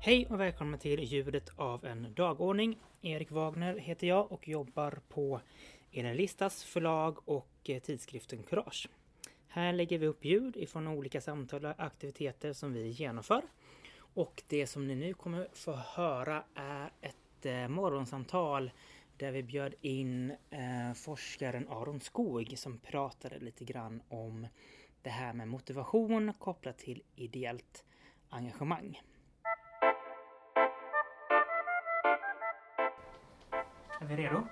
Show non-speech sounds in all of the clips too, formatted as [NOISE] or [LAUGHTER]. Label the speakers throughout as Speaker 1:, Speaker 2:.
Speaker 1: Hej och välkomna till ljudet av en dagordning. Erik Wagner heter jag och jobbar på Listas förlag och eh, tidskriften Courage. Här lägger vi upp ljud ifrån olika samtal och aktiviteter som vi genomför. Och det som ni nu kommer få höra är ett eh, morgonsamtal där vi bjöd in eh, forskaren Aron Skog som pratade lite grann om det här med motivation kopplat till ideellt engagemang. Är vi redo?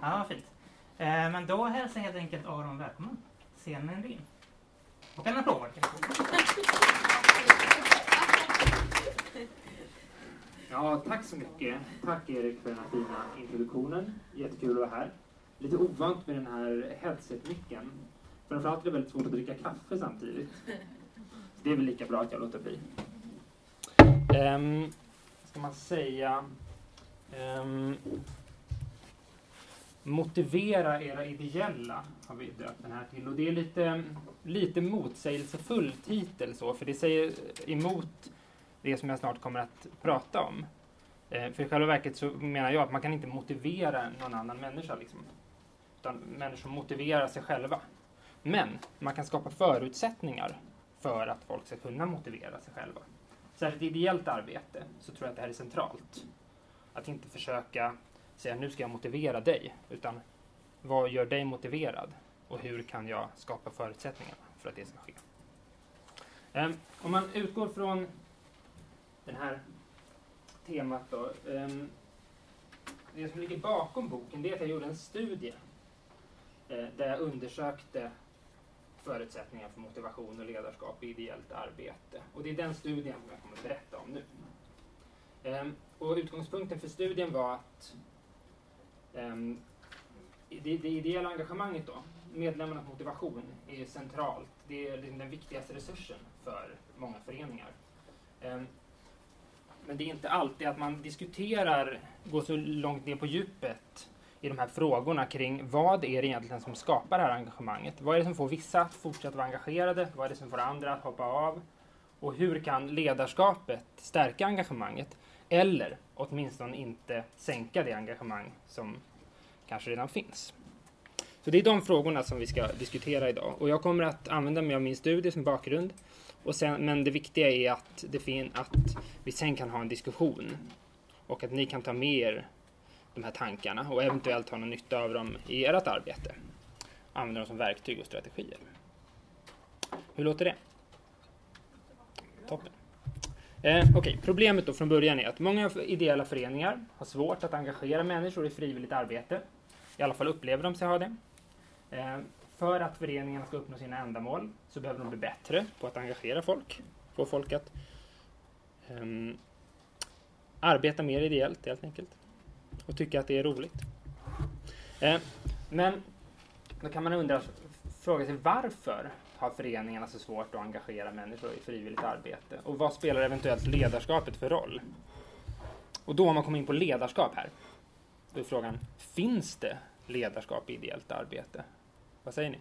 Speaker 1: Ja, fint. Eh, men då hälsar jag helt enkelt Aron välkommen. Scenen är din. Och en applåd.
Speaker 2: Ja, tack så mycket. Tack Erik för den här fina introduktionen. Jättekul att vara här. Lite ovant med den här headset-micken. Framförallt är det väldigt svårt att dricka kaffe samtidigt. Så det är väl lika bra att jag låter bli. Um, ska man säga... Um, motivera era ideella har vi döpt den här till. Och det är lite, lite motsägelsefull titel så, för det säger emot det som jag snart kommer att prata om. Eh, för i själva verket så menar jag att man kan inte motivera någon annan människa. Liksom. Utan människor motiverar sig själva. Men man kan skapa förutsättningar för att folk ska kunna motivera sig själva. Särskilt i ideellt arbete så tror jag att det här är centralt. Att inte försöka säga nu ska jag motivera dig, utan vad gör dig motiverad och hur kan jag skapa förutsättningarna för att det ska ske. Um, om man utgår från det här temat då. Um, det som ligger bakom boken det är att jag gjorde en studie uh, där jag undersökte förutsättningar för motivation och ledarskap i ideellt arbete. Och det är den studien som jag kommer att berätta om nu. Um, och utgångspunkten för studien var att Ehm, det, det ideella engagemanget då, medlemmarnas motivation, är centralt. Det är liksom den viktigaste resursen för många föreningar. Ehm, men det är inte alltid att man diskuterar, går så långt ner på djupet i de här frågorna kring vad är det egentligen som skapar det här engagemanget? Vad är det som får vissa att fortsätta vara engagerade? Vad är det som får andra att hoppa av? Och hur kan ledarskapet stärka engagemanget? Eller åtminstone inte sänka det engagemang som kanske redan finns. Så det är de frågorna som vi ska diskutera idag. Och jag kommer att använda mig av min studie som bakgrund. Och sen, men det viktiga är att, det fin att vi sen kan ha en diskussion. Och att ni kan ta med er de här tankarna och eventuellt ha någon nytta av dem i ert arbete. Använda dem som verktyg och strategier. Hur låter det? Toppen. Eh, Okej, okay. problemet då från början är att många ideella föreningar har svårt att engagera människor i frivilligt arbete. I alla fall upplever de sig ha det. Eh, för att föreningarna ska uppnå sina ändamål så behöver de bli bättre på att engagera folk. Få folk att eh, arbeta mer ideellt helt enkelt. Och tycka att det är roligt. Eh, men då kan man undra, fråga sig varför har föreningarna så svårt att engagera människor i frivilligt arbete? Och vad spelar eventuellt ledarskapet för roll? Och då om man kommer in på ledarskap här, då är frågan, finns det ledarskap i ideellt arbete? Vad säger ni?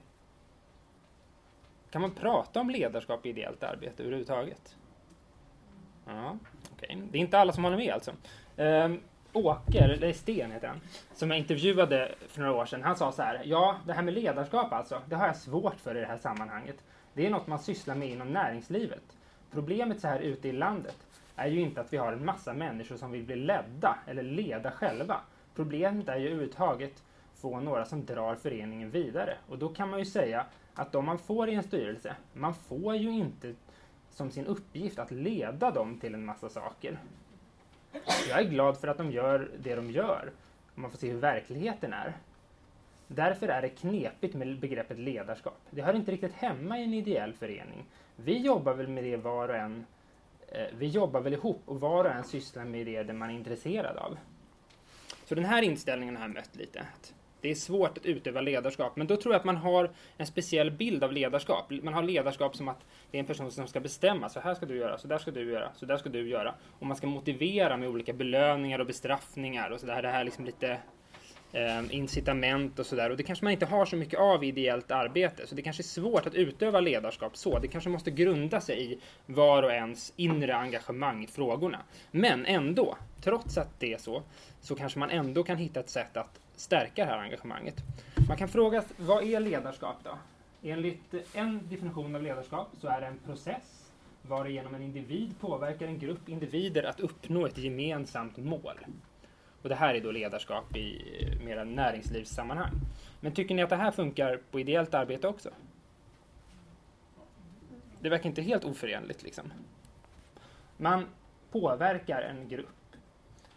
Speaker 2: Kan man prata om ledarskap i ideellt arbete överhuvudtaget? Ja, okej. Okay. Det är inte alla som håller med alltså. Um, Åker, eller Sten heter han, som jag intervjuade för några år sedan, han sa så här, ja, det här med ledarskap alltså, det har jag svårt för i det här sammanhanget. Det är något man sysslar med inom näringslivet. Problemet så här ute i landet är ju inte att vi har en massa människor som vill bli ledda eller leda själva. Problemet är ju överhuvudtaget få några som drar föreningen vidare. Och då kan man ju säga att de man får i en styrelse, man får ju inte som sin uppgift att leda dem till en massa saker. Jag är glad för att de gör det de gör. Och man får se hur verkligheten är. Därför är det knepigt med begreppet ledarskap. Det hör inte riktigt hemma i en ideell förening. Vi jobbar väl med det var och en. Eh, vi jobbar väl ihop och var och en sysslar med det man är intresserad av. Så den här inställningen har jag mött lite. Det är svårt att utöva ledarskap, men då tror jag att man har en speciell bild av ledarskap. Man har ledarskap som att det är en person som ska bestämma, så här ska du göra, så där ska du göra, så där ska du göra. Och man ska motivera med olika belöningar och bestraffningar och så där. Det här liksom lite eh, incitament och sådär. Och det kanske man inte har så mycket av i ideellt arbete. Så det kanske är svårt att utöva ledarskap så. Det kanske måste grunda sig i var och ens inre engagemang i frågorna. Men ändå, trots att det är så, så kanske man ändå kan hitta ett sätt att stärka det här engagemanget. Man kan fråga, vad är ledarskap då? Enligt en definition av ledarskap så är det en process varigenom en individ påverkar en grupp individer att uppnå ett gemensamt mål. Och det här är då ledarskap i mera näringslivssammanhang. Men tycker ni att det här funkar på ideellt arbete också? Det verkar inte helt oförenligt liksom. Man påverkar en grupp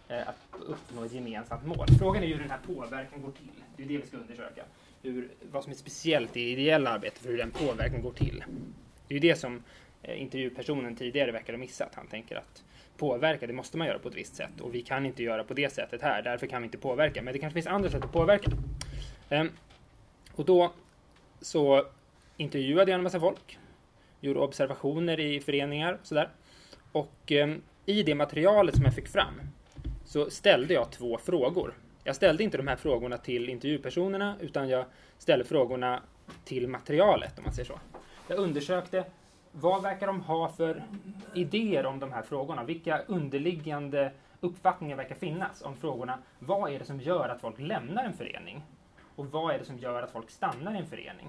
Speaker 2: Eh, att uppnå ett gemensamt mål. Frågan är hur den här påverkan går till. Det är det vi ska undersöka. Hur, vad som är speciellt i ideella arbete för hur den påverkan går till. Det är ju det som eh, intervjupersonen tidigare verkar ha missat. Han tänker att påverka, det måste man göra på ett visst sätt och vi kan inte göra på det sättet här, därför kan vi inte påverka. Men det kanske finns andra sätt att påverka. Ehm, och då så intervjuade jag en massa folk, gjorde observationer i föreningar och sådär. Och ehm, i det materialet som jag fick fram så ställde jag två frågor. Jag ställde inte de här frågorna till intervjupersonerna utan jag ställde frågorna till materialet om man säger så. Jag undersökte vad verkar de ha för idéer om de här frågorna? Vilka underliggande uppfattningar verkar finnas om frågorna? Vad är det som gör att folk lämnar en förening? Och vad är det som gör att folk stannar i en förening?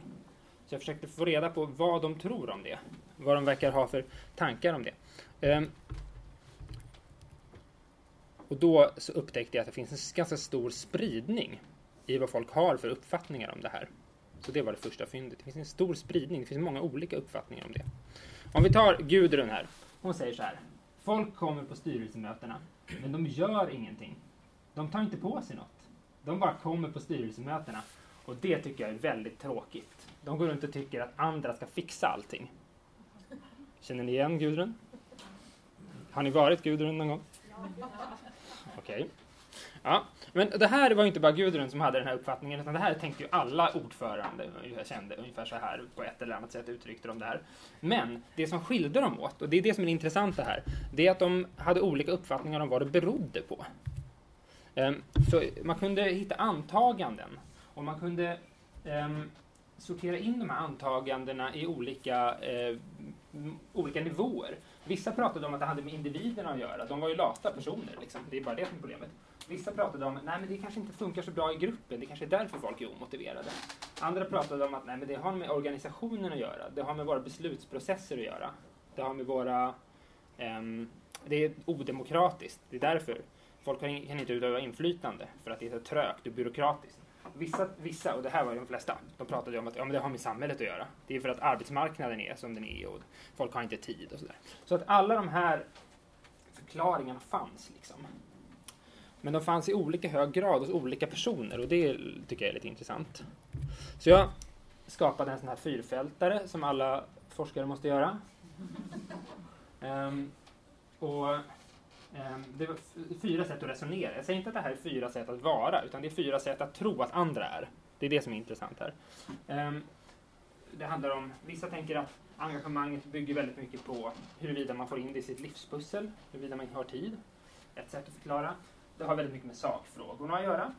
Speaker 2: Så jag försökte få reda på vad de tror om det. Vad de verkar ha för tankar om det. Ehm, och då så upptäckte jag att det finns en ganska stor spridning i vad folk har för uppfattningar om det här. Så det var det första fyndet. Det finns en stor spridning. Det finns många olika uppfattningar om det. Om vi tar Gudrun här. Hon säger så här. Folk kommer på styrelsemötena, men de gör ingenting. De tar inte på sig något. De bara kommer på styrelsemötena. Och det tycker jag är väldigt tråkigt. De går runt och tycker att andra ska fixa allting. Känner ni igen Gudrun? Har ni varit Gudrun någon gång? Okej. Okay. Ja, men det här var ju inte bara Gudrun som hade den här uppfattningen, utan det här tänkte ju alla ordförande jag kände ungefär så här på ett eller annat sätt uttryckte de det här. Men det som skilde dem åt, och det är det som är intressant det här, det är att de hade olika uppfattningar om vad det berodde på. Ehm, så man kunde hitta antaganden och man kunde ehm, sortera in de här antagandena i olika, eh, olika nivåer. Vissa pratade om att det hade med individerna att göra. De var ju lata personer. Liksom. Det är bara det som är problemet. Vissa pratade om att det kanske inte funkar så bra i gruppen. Det kanske är därför folk är omotiverade. Andra pratade om att nej, men det har med organisationen att göra. Det har med våra beslutsprocesser att göra. Det har med våra... Um, det är odemokratiskt. Det är därför folk kan inte utöva inflytande. För att det är så trögt och byråkratiskt. Vissa, vissa, och det här var de flesta, de pratade om att ja, men det har med samhället att göra. Det är för att arbetsmarknaden är som den är och folk har inte tid och sådär. Så att alla de här förklaringarna fanns liksom. Men de fanns i olika hög grad hos olika personer och det tycker jag är lite intressant. Så jag skapade en sån här fyrfältare som alla forskare måste göra. Um, och Ehm, det var fyra sätt att resonera. Jag säger inte att det här är fyra sätt att vara, utan det är fyra sätt att tro att andra är. Det är det som är intressant här. Ehm, det handlar om, vissa tänker att engagemanget bygger väldigt mycket på huruvida man får in det i sitt livspussel, huruvida man har tid. Ett sätt att förklara. Det har väldigt mycket med sakfrågorna att göra.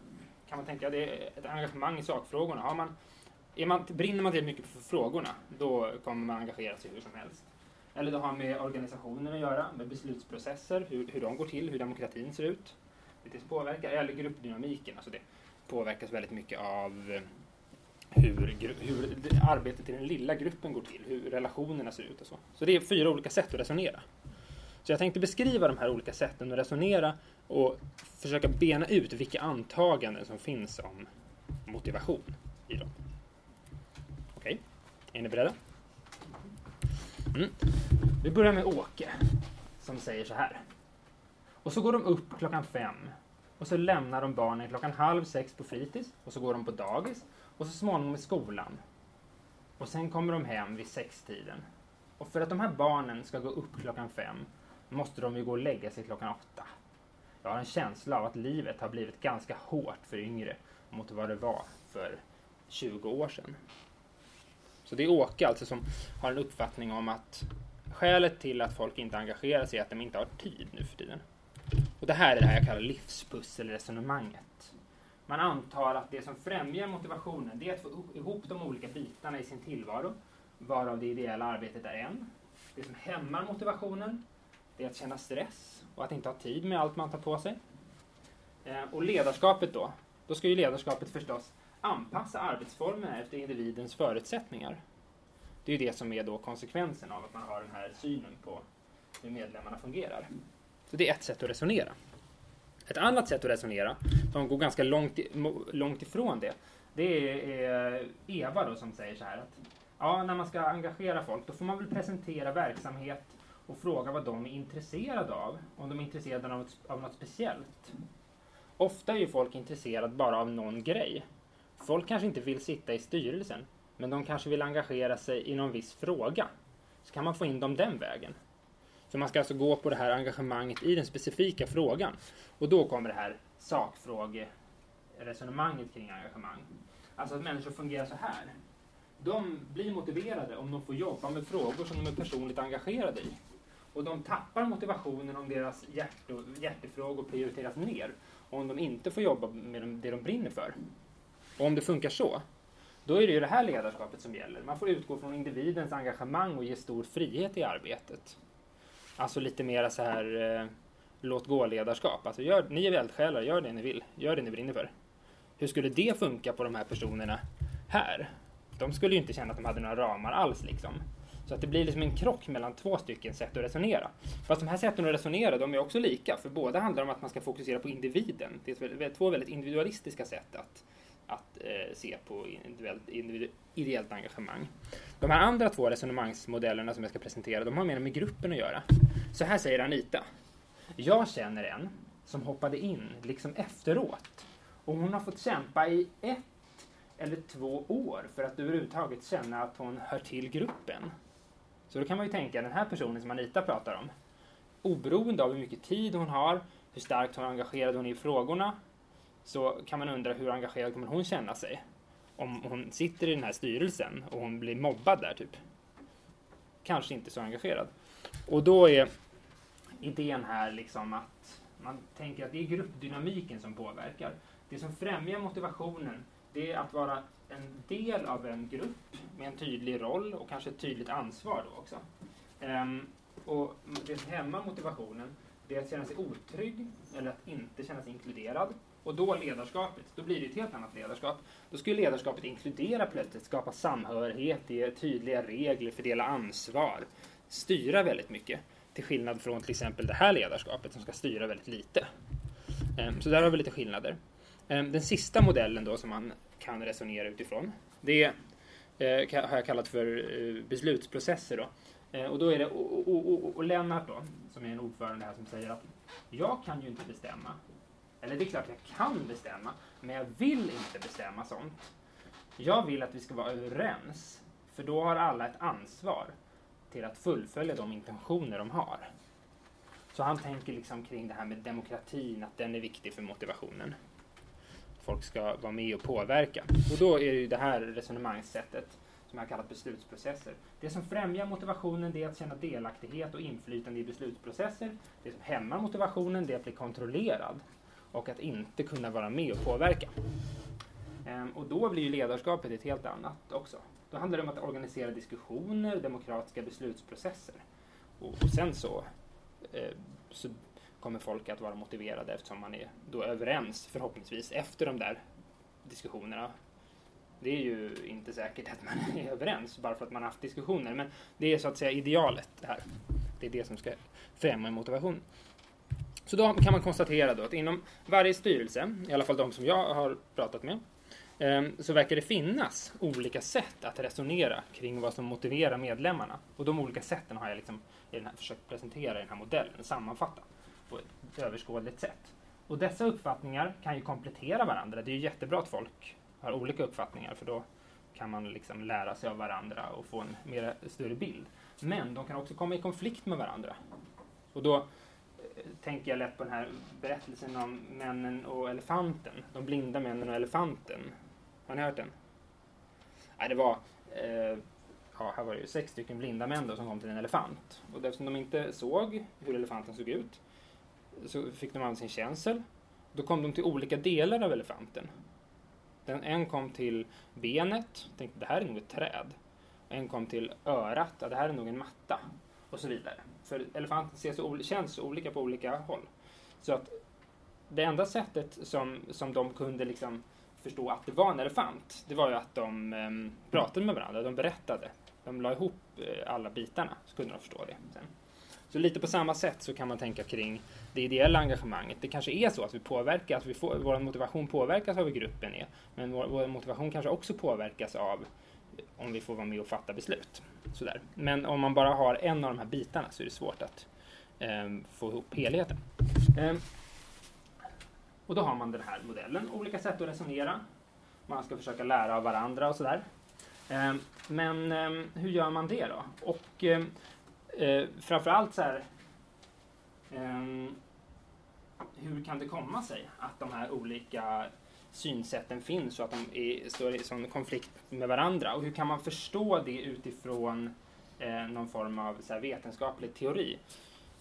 Speaker 2: Kan man tänka, det är ett engagemang i sakfrågorna. Har man, är man, brinner man till mycket för frågorna, då kommer man engagera sig hur som helst. Eller det har med organisationer att göra, med beslutsprocesser, hur, hur de går till, hur demokratin ser ut. Det påverkar, eller gruppdynamiken, alltså det påverkas väldigt mycket av eh, hur, hur arbetet i den lilla gruppen går till, hur relationerna ser ut och så. Så det är fyra olika sätt att resonera. Så jag tänkte beskriva de här olika sätten att resonera och försöka bena ut vilka antaganden som finns om motivation i dem. Okej, okay. är ni beredda? Mm. Vi börjar med Åke som säger så här. Och så går de upp klockan fem och så lämnar de barnen klockan halv sex på fritids och så går de på dagis och så småningom i skolan. Och sen kommer de hem vid sextiden. Och för att de här barnen ska gå upp klockan fem måste de ju gå och lägga sig klockan åtta. Jag har en känsla av att livet har blivit ganska hårt för yngre mot vad det var för 20 år sedan. Så det är Åke alltså som har en uppfattning om att skälet till att folk inte engagerar sig är att de inte har tid nu för tiden. Och det här är det här jag kallar livspusselresonemanget. Man antar att det som främjar motivationen det är att få ihop de olika bitarna i sin tillvaro, varav det ideella arbetet är en. Det som hämmar motivationen det är att känna stress och att inte ha tid med allt man tar på sig. Eh, och ledarskapet då? Då ska ju ledarskapet förstås anpassa arbetsformerna efter individens förutsättningar. Det är ju det som är då konsekvensen av att man har den här synen på hur medlemmarna fungerar. Så det är ett sätt att resonera. Ett annat sätt att resonera, som går ganska långt, långt ifrån det, det är Eva då som säger så här att ja, när man ska engagera folk, då får man väl presentera verksamhet och fråga vad de är intresserade av. Om de är intresserade av något, av något speciellt. Ofta är ju folk intresserade bara av någon grej. Folk kanske inte vill sitta i styrelsen, men de kanske vill engagera sig i någon viss fråga. Så kan man få in dem den vägen. Så man ska alltså gå på det här engagemanget i den specifika frågan. Och då kommer det här sakfrågeresonemanget kring engagemang. Alltså att människor fungerar så här. De blir motiverade om de får jobba med frågor som de är personligt engagerade i. Och de tappar motivationen om deras hjärtefrågor prioriteras ner. Om de inte får jobba med det de brinner för. Och om det funkar så, då är det ju det här ledarskapet som gäller. Man får utgå från individens engagemang och ge stor frihet i arbetet. Alltså lite mera så här eh, låt gå-ledarskap. Alltså gör, ni är eldsjälar, gör det ni vill, gör det ni brinner för. Hur skulle det funka på de här personerna här? De skulle ju inte känna att de hade några ramar alls liksom. Så att det blir liksom en krock mellan två stycken sätt att resonera. Fast de här sätten att resonera, de är också lika, för båda handlar om att man ska fokusera på individen. Det är två väldigt individualistiska sätt att, att eh, se på individuellt, individu ideellt engagemang. De här andra två resonemangsmodellerna som jag ska presentera, de har mer med gruppen att göra. Så här säger Anita. Jag känner en som hoppade in liksom efteråt och hon har fått kämpa i ett eller två år för att överhuvudtaget känna att hon hör till gruppen. Så då kan man ju tänka den här personen som Anita pratar om. Oberoende av hur mycket tid hon har, hur starkt hon engagerad hon är i frågorna, så kan man undra hur engagerad kommer hon känna sig? Om hon sitter i den här styrelsen och hon blir mobbad där typ. Kanske inte så engagerad. Och då är idén här liksom att man tänker att det är gruppdynamiken som påverkar. Det som främjar motivationen det är att vara en del av en grupp med en tydlig roll och kanske ett tydligt ansvar då också. Ehm, och det som hämmar motivationen det är att känna sig otrygg eller att inte känna sig inkluderad. Och då ledarskapet, då blir det ett helt annat ledarskap. Då skulle ledarskapet inkludera plötsligt, skapa samhörighet, ge tydliga regler, fördela ansvar, styra väldigt mycket. Till skillnad från till exempel det här ledarskapet som ska styra väldigt lite. Ehm, så där har vi lite skillnader. Ehm, den sista modellen då som man kan resonera utifrån. Det eh, har jag kallat för eh, beslutsprocesser. Då. Ehm, och då är det och, och, och, Lennart då, som är en ordförande här, som säger att jag kan ju inte bestämma. Eller det är klart jag kan bestämma, men jag vill inte bestämma sånt. Jag vill att vi ska vara överens, för då har alla ett ansvar till att fullfölja de intentioner de har. Så han tänker liksom kring det här med demokratin, att den är viktig för motivationen folk ska vara med och påverka. Och då är det ju det här resonemangssättet som jag kallat beslutsprocesser. Det som främjar motivationen det är att känna delaktighet och inflytande i beslutsprocesser. Det som hämmar motivationen det är att bli kontrollerad och att inte kunna vara med och påverka. Ehm, och då blir ju ledarskapet ett helt annat också. Då handlar det om att organisera diskussioner, demokratiska beslutsprocesser. Och, och sen så, eh, så kommer folk att vara motiverade eftersom man är då överens förhoppningsvis efter de där diskussionerna. Det är ju inte säkert att man [LAUGHS] är överens bara för att man har haft diskussioner, men det är så att säga idealet det här. Det är det som ska främja motivation. Så då kan man konstatera då att inom varje styrelse, i alla fall de som jag har pratat med, ehm, så verkar det finnas olika sätt att resonera kring vad som motiverar medlemmarna. Och de olika sätten har jag liksom i den här, försökt presentera i den här modellen, sammanfatta på ett överskådligt sätt. Och dessa uppfattningar kan ju komplettera varandra. Det är ju jättebra att folk har olika uppfattningar för då kan man liksom lära sig av varandra och få en mer större bild. Men de kan också komma i konflikt med varandra. Och då tänker jag lätt på den här berättelsen om männen och elefanten. De blinda männen och elefanten. Har ni hört den? Nej, det var eh, ja, här var det ju sex stycken blinda män då som kom till en elefant. Och eftersom de inte såg hur elefanten såg ut så fick de använda sin känsel då kom de till olika delar av elefanten. Den, en kom till benet, tänkte det här är nog ett träd. En kom till örat, ja, det här är nog en matta. Och så vidare. För elefanten ses så, känns så olika på olika håll. Så att det enda sättet som, som de kunde liksom förstå att det var en elefant, det var ju att de um, pratade med varandra, de berättade. De la ihop eh, alla bitarna, så kunde de förstå det sen. Så lite på samma sätt så kan man tänka kring det ideella engagemanget. Det kanske är så att vi påverkas, vi får, vår motivation påverkas av hur gruppen är, men vår, vår, motivation kanske också påverkas av om vi får vara med och fatta beslut. Sådär. Men om man bara har en av de här bitarna så är det svårt att eh, få ihop helheten. Eh, och då har man den här modellen, olika sätt att resonera. Man ska försöka lära av varandra och sådär. Eh, men ehm, hur gör man det då? Och ehm, eh, framförallt så här, ehm, hur kan det komma sig att de här olika synsätten finns och att de är, står i sån konflikt med varandra? Och hur kan man förstå det utifrån eh, någon form av så här, vetenskaplig teori?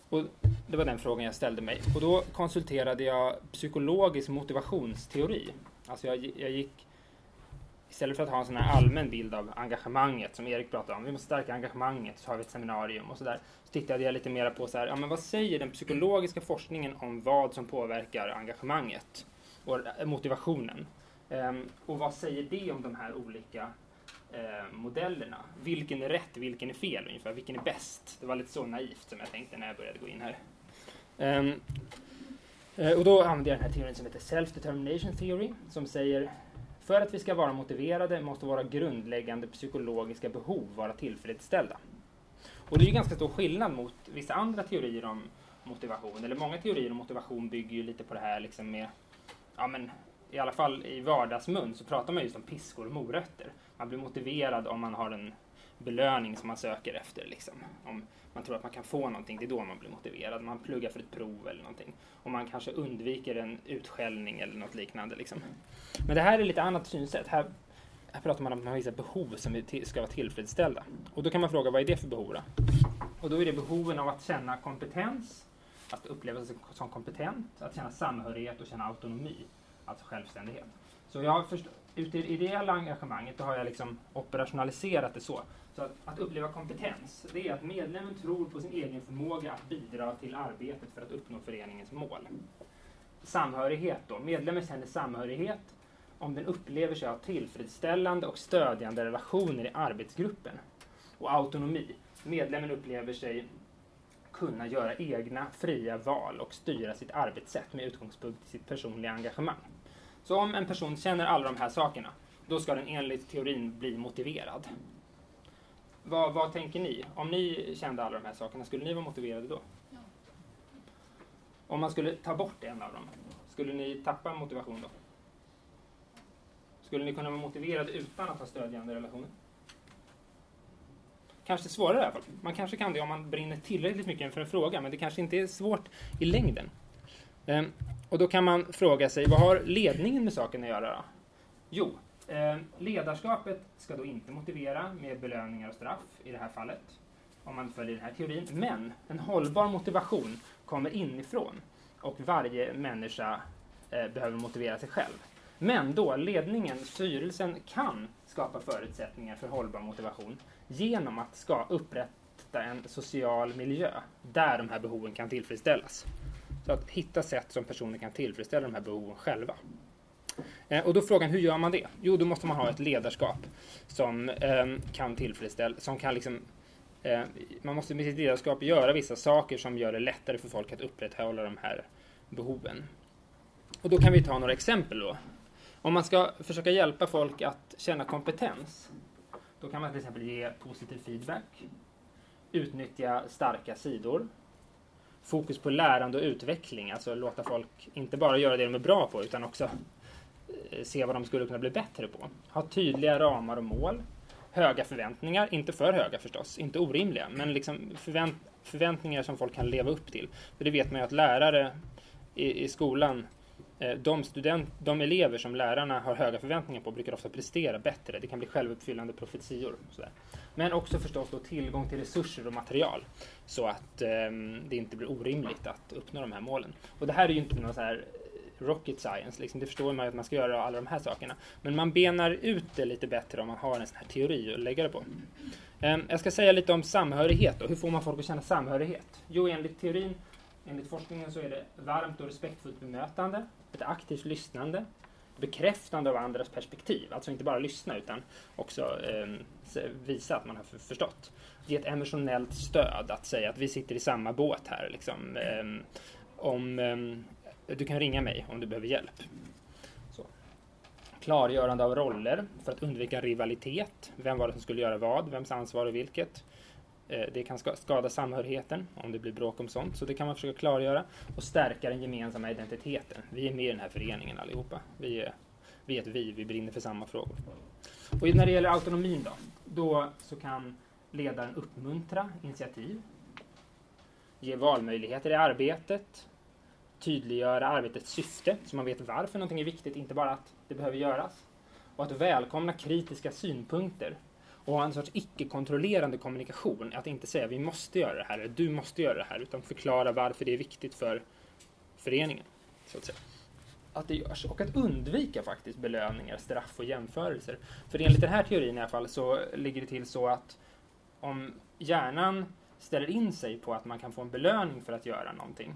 Speaker 2: Och det var den frågan jag ställde mig. Och då konsulterade jag psykologisk motivationsteori. Alltså jag, jag gick istället för att ha en sån här allmän bild av engagemanget som Erik pratade om, vi måste stärka engagemanget, så har vi ett seminarium och sådär. Så tittade jag lite mer på så här, ja men vad säger den psykologiska forskningen om vad som påverkar engagemanget och eh, motivationen? Ehm, och vad säger det om de här olika eh, modellerna? Vilken är rätt, vilken är fel ungefär, vilken är bäst? Det var lite så naivt som jag tänkte när jag började gå in här. Ehm, eh, och då använder jag den här teorin som heter Self-Determination Theory som säger för att vi ska vara motiverade måste våra grundläggande psykologiska behov vara tillfredsställda. Och det är ju ganska stor skillnad mot vissa andra teorier om motivation, eller många teorier om motivation bygger ju lite på det här liksom med, ja men i alla fall i vardagsmun så pratar man just om piskor och morötter. Man blir motiverad om man har en belöning som man söker efter. Liksom. Om man tror att man kan få någonting, det är då man blir motiverad. Man pluggar för ett prov eller någonting. Och man kanske undviker en utskällning eller något liknande. Liksom. Men det här är lite annat synsätt. Här, här pratar man om att man har vissa behov som ska vara tillfredsställda. Och då kan man fråga, vad är det för behov då? Och då är det behoven av att känna kompetens, att uppleva sig som kompetent, att känna samhörighet och känna autonomi, alltså självständighet. Så jag har först, ute i det ideella engagemanget då har jag liksom operationaliserat det så. Så att, att, uppleva kompetens, det är att medlemmen tror på sin egen förmåga att bidra till arbetet för att uppnå föreningens mål. Samhörighet då, medlemmen känner samhörighet om den upplever sig ha tillfredsställande och stödjande relationer i arbetsgruppen. Och autonomi, medlemmen upplever sig kunna göra egna fria val och styra sitt arbetssätt med utgångspunkt i sitt personliga engagemang. Så om en person känner alla de här sakerna, då ska den enligt teorin bli motiverad. Vad, vad tänker ni? Om ni kände alla de här sakerna, skulle ni vara motiverade då? Ja. Om man skulle ta bort en av dem, skulle ni tappa motivation då? Skulle ni kunna vara motiverade utan att ha stödjande relationer? Kanske svårare i alla fall. Man kanske kan det om man brinner tillräckligt mycket för en fråga, men det kanske inte är svårt i längden. Ehm, och då kan man fråga sig, vad har ledningen med saken att göra? Då? Jo, eh, ledarskapet ska då inte motivera med belöningar och straff i det här fallet, om man följer den här teorin. Men en hållbar motivation kommer inifrån och varje människa eh, behöver motivera sig själv. Men då ledningen, styrelsen, kan skapa förutsättningar för hållbar motivation genom att ska upprätta en social miljö där de här behoven kan tillfredsställas. Så att hitta sätt som personer kan tillfredsställa de här behoven själva. Eh, och då är frågan, hur gör man det? Jo, då måste man ha ett ledarskap som eh, kan tillfredsställa, som kan liksom eh, man måste med sitt ledarskap göra vissa saker som gör det lättare för folk att upprätthålla de här behoven. Och då kan vi ta några exempel då. Om man ska försöka hjälpa folk att känna kompetens, då kan man till exempel ge positiv feedback, utnyttja starka sidor, fokus på lärande och utveckling, alltså låta folk inte bara göra det de är bra på utan också eh, se vad de skulle kunna bli bättre på. Ha tydliga ramar och mål, höga förväntningar, inte för höga förstås, inte orimliga, men liksom förvänt förväntningar som folk kan leva upp till. För det vet man ju att lärare i, i skolan Eh, de, student, de elever som lärarna har höga förväntningar på brukar ofta prestera bättre. Det kan bli självuppfyllande profetior. Men också förstås då tillgång till resurser och material så att eh, det inte blir orimligt att uppnå de här målen. Och det här är ju inte någon så här eh, rocket science. Liksom, det förstår man ju att man ska göra alla de här sakerna. Men man benar ut det lite bättre om man har en sån här teori att lägga det på. Eh, jag ska säga lite om samhörighet och hur får man folk att känna samhörighet? Jo, enligt teorin, enligt forskningen så är det varmt och respektfullt bemötande, ett aktivt lyssnande, bekräftande av andras perspektiv, alltså inte bara lyssna utan också eh, visa att man har förstått. Ge ett emotionellt stöd, att säga att vi sitter i samma båt här. Liksom. eh, om ehm, du kan ringa mig om du behöver hjälp. Så. Klargörande av roller för att undvika rivalitet. Vem var det som skulle göra vad? Vems ansvar är vilket? Eh, det kan skada samhörigheten om det blir bråk om sånt, så det kan man försöka klargöra. Och stärka den gemensamma identiteten. Vi är med i den här föreningen allihopa. Vi är, vi är ett vi, vi brinner för samma frågor. Och när det gäller autonomin då, då så kan ledaren uppmuntra initiativ, ge valmöjligheter i arbetet, tydliggöra arbetets syfte så man vet varför någonting är viktigt, inte bara att det behöver göras. Och att välkomna kritiska synpunkter och ha en sorts icke-kontrollerande kommunikation. Att inte säga vi måste göra det här eller du måste göra det här utan förklara varför det är viktigt för föreningen. Så att, säga. att det görs och att undvika faktiskt belöningar, straff och jämförelser. För enligt den här teorin i alla fall så ligger det till så att om hjärnan ställer in sig på att man kan få en belöning för att göra någonting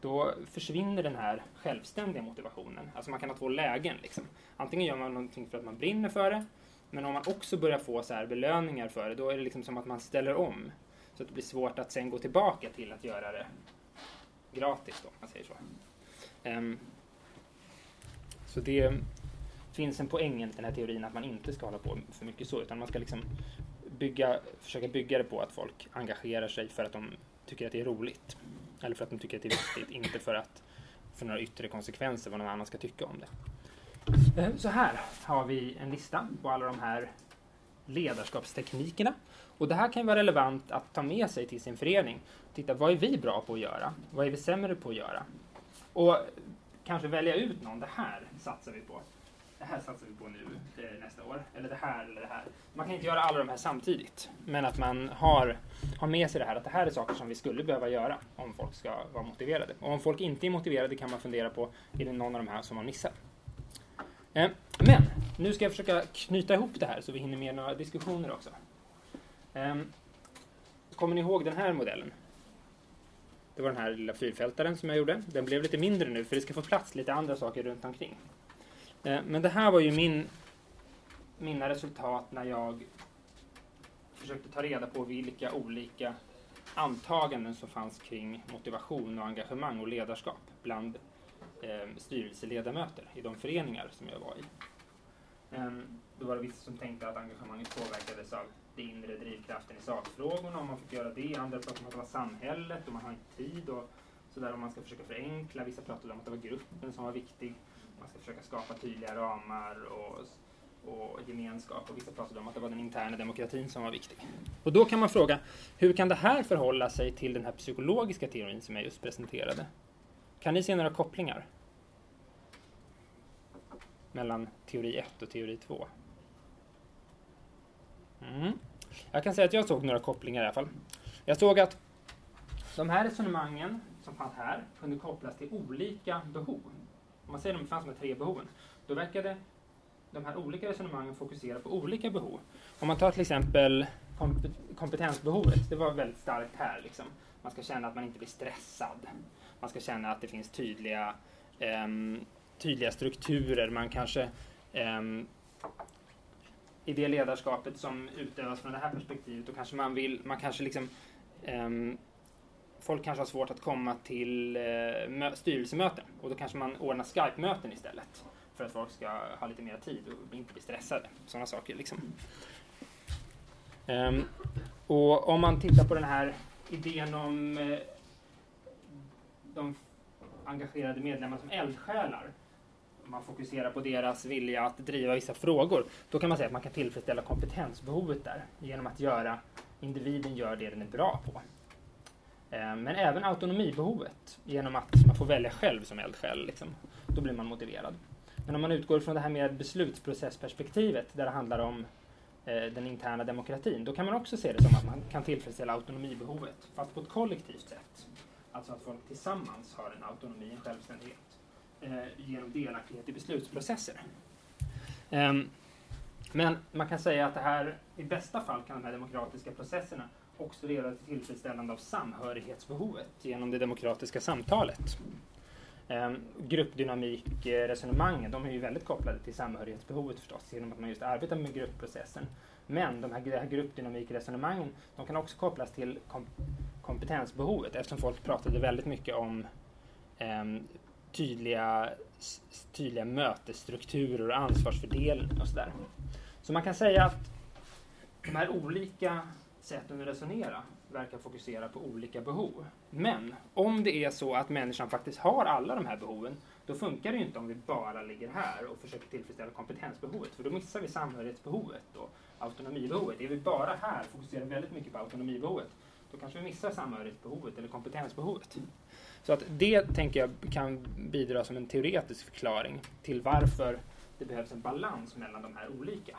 Speaker 2: då försvinner den här självständiga motivationen. Alltså man kan ha två lägen. Liksom. Antingen gör man någonting för att man brinner för det, men om man också börjar få så här belöningar för det, då är det liksom som att man ställer om. Så att det blir svårt att sen gå tillbaka till att göra det gratis, då, om man säger så. Um, så det finns en poäng i den här teorin att man inte ska hålla på för mycket så, utan man ska liksom bygga, försöka bygga det på att folk engagerar sig för att de tycker att det är roligt. Eller för att de tycker att det är viktigt, inte för att för några yttre konsekvenser vad någon annan ska tycka om det. Eh, så här har vi en lista på alla de här ledarskapsteknikerna. Och det här kan vara relevant att ta med sig till sin förening. Titta, vad är vi bra på att göra? Vad är vi sämre på att göra? Och kanske välja ut någon. Det här satsar vi på det här satsar vi på nu eh, nästa år, eller det här eller det här. Man kan inte göra alla de här samtidigt, men att man har, har med sig det här att det här är saker som vi skulle behöva göra om folk ska vara motiverade. Och om folk inte är motiverade kan man fundera på, är det någon av de här som man missat? Eh, men nu ska jag försöka knyta ihop det här så vi hinner med några diskussioner också. Ehm, kommer ni ihåg den här modellen? Det var den här lilla fyrfältaren som jag gjorde. Den blev lite mindre nu för det ska få plats lite andra saker runt omkring. Eh, men det här var ju min, mina resultat när jag försökte ta reda på vilka olika antaganden som fanns kring motivation och engagemang och ledarskap bland Ehm, styrelseledamöter i de föreningar som jag var i. Ehm, då var det vissa som tänkte att engagemanget påverkades av den inre drivkraften i sakfrågorna, om man fick göra det. Andra pratade om att det var samhället och man har inte tid och sådär om man ska försöka förenkla. Vissa pratade om att det var gruppen som var viktig man ska försöka skapa tydliga ramar och, och gemenskap. Och vissa pratade om att det var den interna demokratin som var viktig. Och då kan man fråga, hur kan det här förhålla sig till den här psykologiska teorin som jag just presenterade? Kan ni se några kopplingar? Mellan teori 1 och teori 2? Mm. Jag kan säga att jag såg några kopplingar i alla fall. Jag såg att de här resonemangen som fanns här kunde kopplas till olika behov om man säger att det fanns de här tre behoven, då verkade de här olika resonemangen fokusera på olika behov. Om man tar till exempel kompetensbehovet, det var väldigt starkt här. Liksom. Man ska känna att man inte blir stressad. Man ska känna att det finns tydliga, um, tydliga strukturer. Man kanske ehm, i det ledarskapet som utövas från det här perspektivet, då kanske man vill, man kanske liksom ehm, folk kanske har svårt att komma till eh, styrelsemöten och då kanske man ordnar Skype-möten istället för att folk ska ha lite mer tid och inte bli stressade. Sådana saker liksom. Um, och om man tittar på den här idén om eh, de engagerade medlemmarna som eldsjälar man fokuserar på deras vilja att driva vissa frågor, då kan man säga att man kan tillfredsställa kompetensbehovet där genom att göra individen gör det den är bra på. Eh, men även autonomibehovet genom att man får välja själv som eldsjäl. Liksom. Då blir man motiverad. Men om man utgår från det här med beslutsprocessperspektivet där det handlar om eh, den interna demokratin, då kan man också se det som att man kan tillfredsställa autonomibehovet, fast på ett kollektivt sätt. Alltså att folk tillsammans har en autonomi, en självständighet eh, genom delaktighet i beslutsprocesser. Um, men man kan säga att det här, i bästa fall kan de här demokratiska processerna också leda till tillfredsställande av samhörighetsbehovet genom det demokratiska samtalet. Ehm, um, gruppdynamikresonemangen, eh, de är ju väldigt kopplade till samhörighetsbehovet förstås, genom att man just arbetar med gruppprocessen. Men de här, de här gruppdynamikresonemangen, de kan också kopplas till kom kompetensbehovet eftersom folk pratade väldigt mycket om um, tydliga, tydliga mötesstrukturer och ansvarsfördelning och sådär. Så man kan säga att de här olika sätten att resonera verkar fokusera på olika behov. Men om det är så att människan faktiskt har alla de här behoven, då funkar det ju inte om vi bara ligger här och försöker tillfredsställa kompetensbehovet, för då missar vi samhörighetsbehovet och autonomibehovet. Är vi bara här och fokuserar väldigt mycket på autonomibehovet, då kanske vi missar samhörighetsbehovet eller kompetensbehovet. Så att det tänker jag kan bidra som en teoretisk förklaring till varför det behövs en balans mellan de här olika.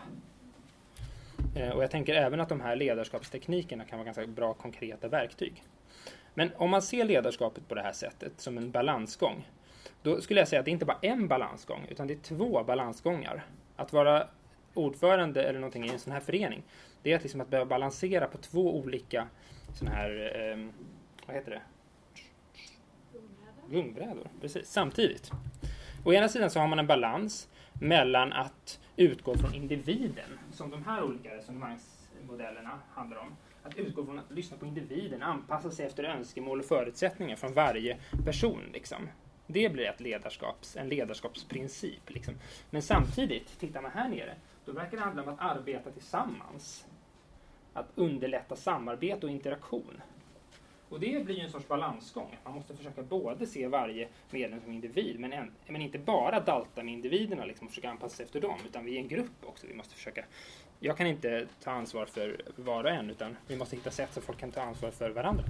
Speaker 2: Eh, och jag tänker även att de här ledarskapsteknikerna kan vara ganska bra konkreta verktyg. Men om man ser ledarskapet på det här sättet, som en balansgång, då skulle jag säga att det inte bara är en balansgång, utan det är två balansgångar. Att vara ordförande eller någonting i en sån här förening, det är att, liksom att behöva balansera på två olika såna här, eh, vad heter det? Gungbrädor. Precis, samtidigt. Å ena sidan så har man en balans mellan att utgå från individen, som de här olika resonemangsmodellerna handlar om. Att utgå från att lyssna på individen, anpassa sig efter önskemål och förutsättningar från varje person. Liksom. Det blir ett ledarskaps, en ledarskapsprincip. Liksom. Men samtidigt, tittar man här nere, då verkar det handla om att arbeta tillsammans. Att underlätta samarbete och interaktion. Och det blir ju en sorts balansgång. Man måste försöka både se varje medlem som individ, men, en, men inte bara dalta med individerna liksom, och försöka anpassa sig efter dem, utan vi är en grupp också. Vi måste försöka jag kan inte ta ansvar för var och en, utan vi måste hitta sätt så folk kan ta ansvar för varandra.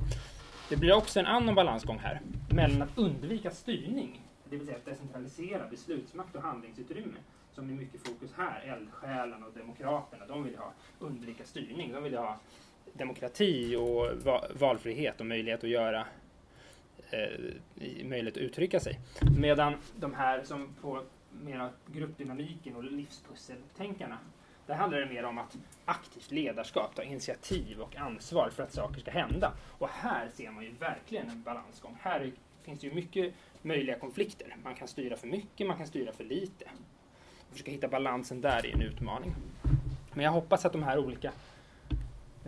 Speaker 2: Det blir också en annan balansgång här, mellan att undvika styrning, det vill säga att decentralisera beslutsmakt och handlingsutrymme, som är mycket fokus här, eldsjälarna och demokraterna, de vill ha undvika styrning, de vill ha demokrati och valfrihet och möjlighet att göra eh, möjlighet att uttrycka sig. Medan de här som på mera gruppdynamiken och livspusseltänkarna, där handlar det mer om att aktivt ledarskap, ta initiativ och ansvar för att saker ska hända. Och här ser man ju verkligen en balansgång. Här finns det ju mycket möjliga konflikter. Man kan styra för mycket, man kan styra för lite. Att försöka hitta balansen där är en utmaning. Men jag hoppas att de här olika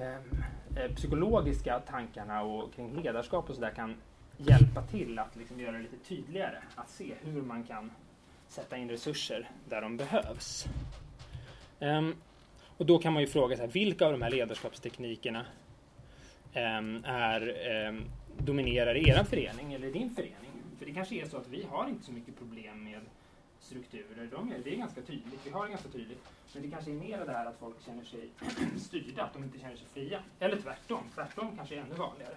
Speaker 2: Ehm, eh, psykologiska tankarna och kring ledarskap och sådär kan hjälpa till att liksom göra det lite tydligare. Att se hur man kan sätta in resurser där de behövs. Um, och då kan man ju fråga sig, vilka av de här ledarskapsteknikerna um, är, um, dominerar i er förening eller din förening? För det kanske är så att vi har inte så mycket problem med strukturer. De är, det är ganska tydligt, vi har det ganska tydligt. Men det kanske är mer det här att folk känner sig [CLEARS THROAT] styrda, att de inte känner sig fria. Eller tvärtom, tvärtom kanske är ännu vanligare.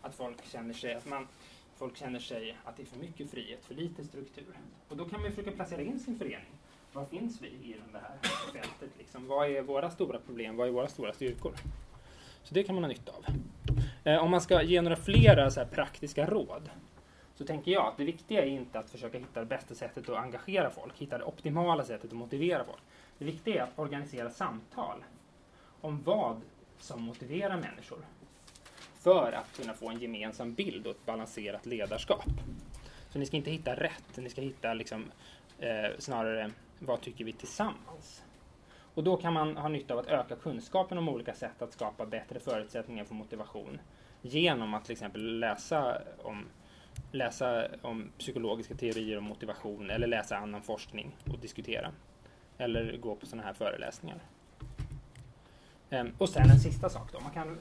Speaker 2: Att folk känner sig att man folk känner sig att det är för mycket frihet, för lite struktur. Och då kan man försöka placera in sin förening. Var finns vi i det här fältet? Liksom? Vad är våra stora problem? Vad är våra stora styrkor? Så det kan man ha nytta av. Eh, om man ska ge några flera så praktiska råd så tänker jag att det viktiga är inte att försöka hitta det bästa sättet att engagera folk, hitta det optimala sättet att motivera folk. Det viktiga är att organisera samtal om vad som motiverar människor för att kunna få en gemensam bild och ett balanserat ledarskap. Så ni ska inte hitta rätt, ni ska hitta liksom, eh, snarare vad tycker vi tillsammans? Och då kan man ha nytta av att öka kunskapen om olika sätt att skapa bättre förutsättningar för motivation genom att till exempel läsa om läsa om psykologiska teorier om motivation eller läsa annan forskning och diskutera. Eller gå på sådana här föreläsningar. Ehm, och sen en sista sak då. Man kan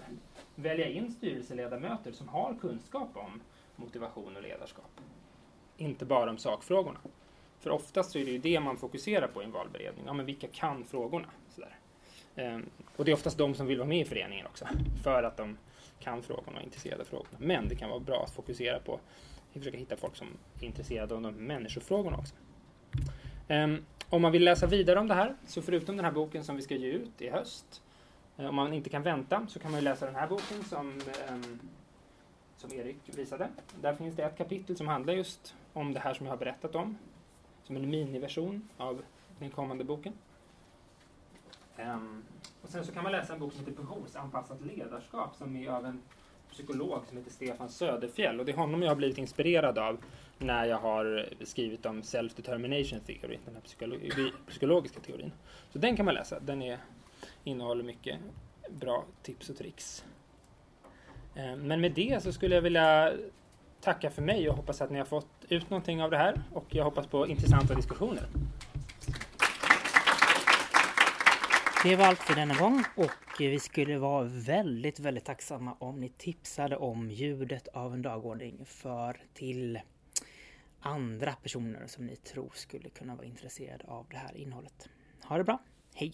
Speaker 2: välja in styrelseledamöter som har kunskap om motivation och ledarskap. Inte bara om sakfrågorna. För oftast så är det ju det man fokuserar på i en valberedning. Ja, men vilka kan frågorna? Sådär. Ehm, och det är oftast de som vill vara med i föreningen också. För att de kan frågorna och är intresserade av frågorna. Men det kan vara bra att fokusera på vi försöker hitta folk som är intresserade av de människofrågorna också. Ehm, om man vill läsa vidare om det här, så förutom den här boken som vi ska ge ut i höst, eh, om man inte kan vänta, så kan man läsa den här boken som, ehm, som Erik visade. Där finns det ett kapitel som handlar just om det här som jag har berättat om. Som en miniversion av den kommande boken. Ehm, och sen så kan man läsa en bok som heter Behovsanpassat ledarskap som är av en psykolog som heter Stefan Söderfjell. Och det är honom jag har blivit inspirerad av när jag har skrivit om self-determination theory, den här psykolo psykologiska teorin. Så den kan man läsa. Den är, innehåller mycket bra tips och tricks. Eh, men med det så skulle jag vilja tacka för mig och hoppas att ni har fått ut någonting av det här och jag hoppas på intressanta diskussioner.
Speaker 1: Det var allt för denna gång och vi skulle vara väldigt, väldigt tacksamma om ni tipsade om ljudet av en dagordning för till andra personer som ni tror skulle kunna vara intresserade av det här innehållet. Ha det bra! Hej!